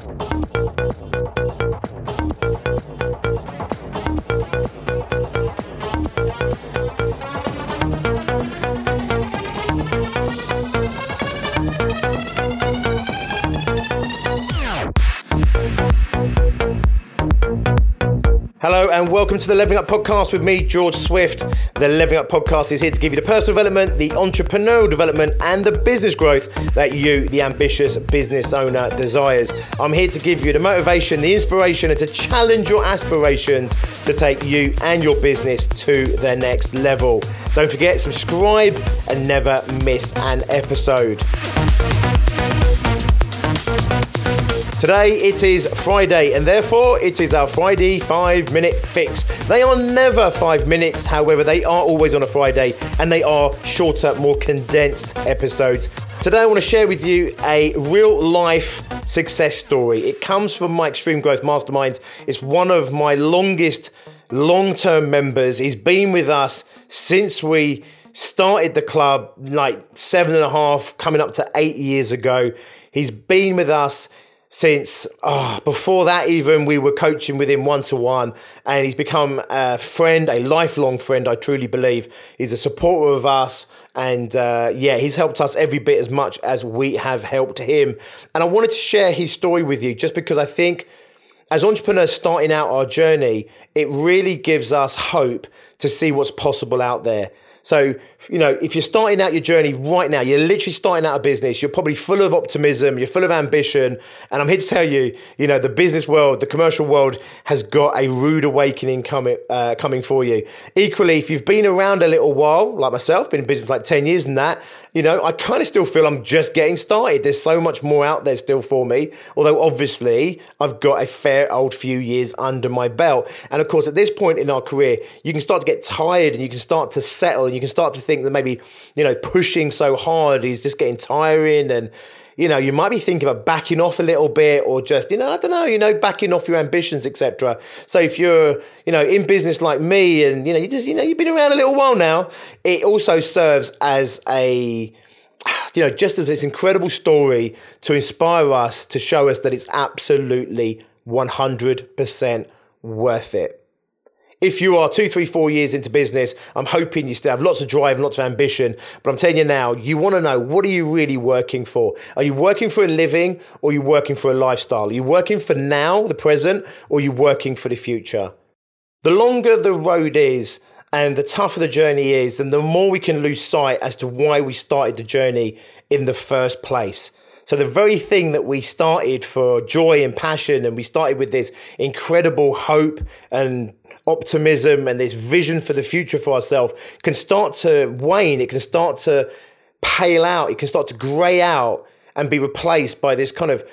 Thank you. Hello and welcome to the Leveling Up Podcast with me, George Swift. The Leveling Up Podcast is here to give you the personal development, the entrepreneurial development, and the business growth that you, the ambitious business owner, desires. I'm here to give you the motivation, the inspiration, and to challenge your aspirations to take you and your business to the next level. Don't forget, subscribe and never miss an episode. Today it is Friday, and therefore it is our Friday five minute fix. They are never five minutes, however, they are always on a Friday and they are shorter, more condensed episodes. Today I want to share with you a real life success story. It comes from my Extreme Growth Masterminds. It's one of my longest long term members. He's been with us since we started the club, like seven and a half, coming up to eight years ago. He's been with us since oh, before that even we were coaching with him one to one and he's become a friend a lifelong friend i truly believe. He's a supporter of us and uh, yeah he's helped us every bit as much as we have helped him. And i wanted to share his story with you just because i think as entrepreneurs starting out our journey it really gives us hope to see what's possible out there so, you know, if you're starting out your journey right now, you're literally starting out a business, you're probably full of optimism, you're full of ambition. And I'm here to tell you, you know, the business world, the commercial world has got a rude awakening coming, uh, coming for you. Equally, if you've been around a little while, like myself, been in business like 10 years and that, you know, I kind of still feel I'm just getting started. There's so much more out there still for me. Although obviously I've got a fair old few years under my belt. And of course, at this point in our career, you can start to get tired and you can start to settle and you can start to think that maybe, you know, pushing so hard is just getting tiring and, you know, you might be thinking about backing off a little bit or just, you know, I don't know, you know, backing off your ambitions, etc. So if you're, you know, in business like me and, you know, you just, you know, you've been around a little while now, it also serves as a, you know, just as this incredible story to inspire us, to show us that it's absolutely 100% worth it if you are two, three, four years into business, I'm hoping you still have lots of drive and lots of ambition. But I'm telling you now, you want to know what are you really working for? Are you working for a living or are you working for a lifestyle? Are you working for now, the present, or are you working for the future? The longer the road is and the tougher the journey is, then the more we can lose sight as to why we started the journey in the first place. So the very thing that we started for joy and passion, and we started with this incredible hope and optimism and this vision for the future for ourselves can start to wane. It can start to pale out. It can start to grey out and be replaced by this kind of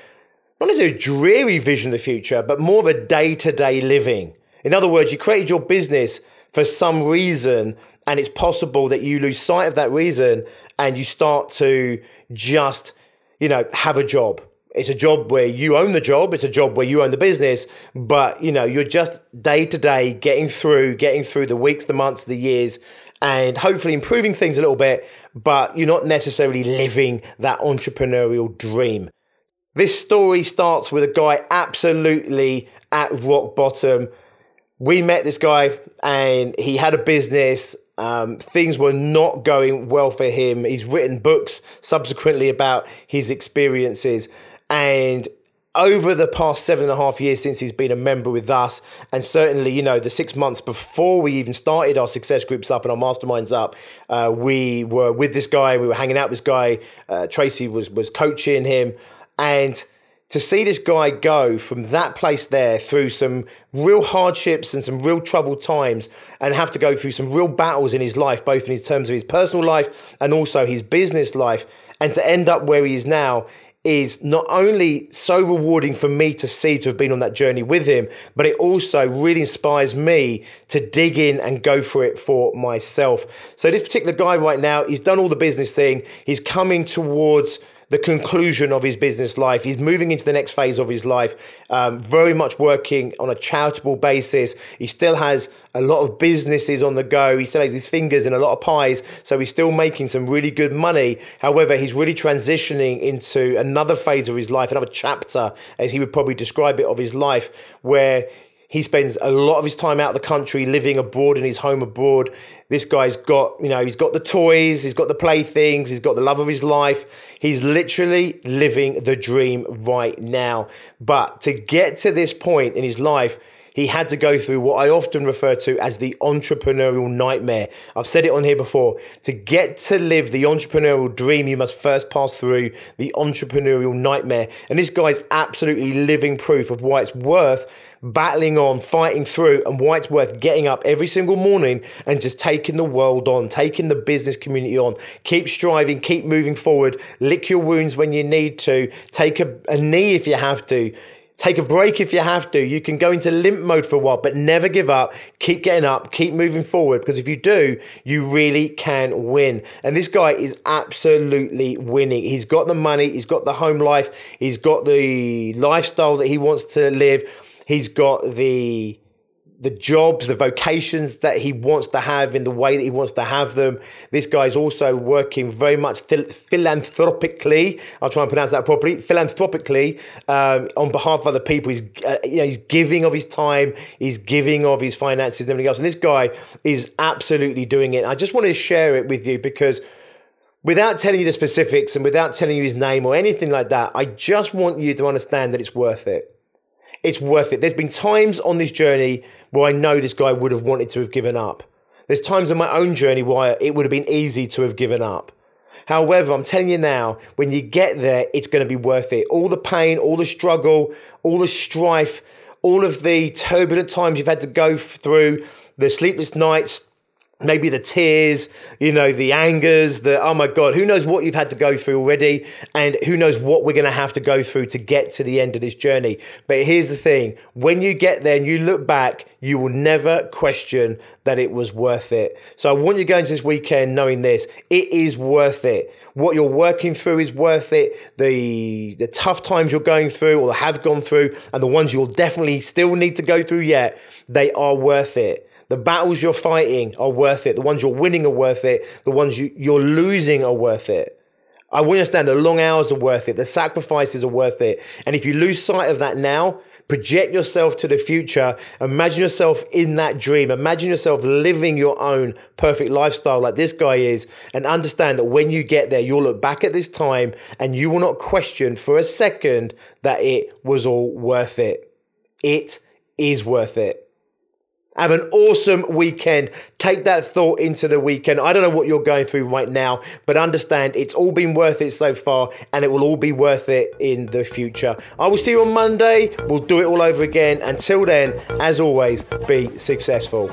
not necessarily a dreary vision of the future, but more of a day to day living. In other words, you created your business for some reason, and it's possible that you lose sight of that reason and you start to just, you know, have a job it's a job where you own the job. It's a job where you own the business, but you know, you're just day to day getting through, getting through the weeks, the months, the years, and hopefully improving things a little bit, but you're not necessarily living that entrepreneurial dream. This story starts with a guy absolutely at rock bottom. We met this guy and he had a business. Um, things were not going well for him. He's written books subsequently about his experiences. And over the past seven and a half years since he's been a member with us, and certainly, you know, the six months before we even started our success groups up and our masterminds up, uh, we were with this guy, we were hanging out with this guy. Uh, Tracy was was coaching him, and to see this guy go from that place there through some real hardships and some real troubled times and have to go through some real battles in his life, both in terms of his personal life and also his business life, and to end up where he is now is not only so rewarding for me to see to have been on that journey with him, but it also really inspires me to dig in and go for it for myself. So this particular guy right now, he's done all the business thing. He's coming towards the conclusion of his business life. He's moving into the next phase of his life, um, very much working on a charitable basis. He still has a lot of businesses on the go. He still has his fingers in a lot of pies, so he's still making some really good money. However, he's really transitioning into another phase of his life, another chapter, as he would probably describe it, of his life, where he spends a lot of his time out of the country, living abroad in his home abroad. This guy's got, you know, he's got the toys, he's got the playthings, he's got the love of his life. He's literally living the dream right now. But to get to this point in his life, he had to go through what I often refer to as the entrepreneurial nightmare. I've said it on here before. To get to live the entrepreneurial dream, you must first pass through the entrepreneurial nightmare. And this guy's absolutely living proof of why it's worth battling on, fighting through, and why it's worth getting up every single morning and just taking the world on, taking the business community on. Keep striving, keep moving forward, lick your wounds when you need to, take a, a knee if you have to. Take a break if you have to. You can go into limp mode for a while, but never give up. Keep getting up, keep moving forward, because if you do, you really can win. And this guy is absolutely winning. He's got the money, he's got the home life, he's got the lifestyle that he wants to live, he's got the the jobs, the vocations that he wants to have in the way that he wants to have them. This guy's also working very much philanthropically. I'll try and pronounce that properly. Philanthropically, um, on behalf of other people. He's, uh, you know, he's giving of his time. He's giving of his finances and everything else. And this guy is absolutely doing it. I just wanted to share it with you because without telling you the specifics and without telling you his name or anything like that, I just want you to understand that it's worth it it's worth it. There's been times on this journey where I know this guy would have wanted to have given up. There's times in my own journey where it would have been easy to have given up. However, I'm telling you now, when you get there, it's going to be worth it. All the pain, all the struggle, all the strife, all of the turbulent times you've had to go through, the sleepless nights, maybe the tears, you know, the angers, the oh my God, who knows what you've had to go through already, and who knows what we're going to have to go through to get to the end of this journey. But here's the thing when you get there and you look back, you will never question that it was worth it. So I want you going to this weekend knowing this it is worth it. What you're working through is worth it. The the tough times you're going through or have gone through, and the ones you'll definitely still need to go through yet, they are worth it. The battles you're fighting are worth it. The ones you're winning are worth it. The ones you, you're losing are worth it. I understand the long hours are worth it. The sacrifices are worth it. And if you lose sight of that now, project yourself to the future. Imagine yourself in that dream. Imagine yourself living your own perfect lifestyle like this guy is. And understand that when you get there, you'll look back at this time and you will not question for a second that it was all worth it. It is worth it. Have an awesome weekend. Take that thought into the weekend. I don't know what you're going through right now, but understand it's all been worth it so far and it will all be worth it in the future. I will see you on Monday. We'll do it all over again. Until then, as always, be successful.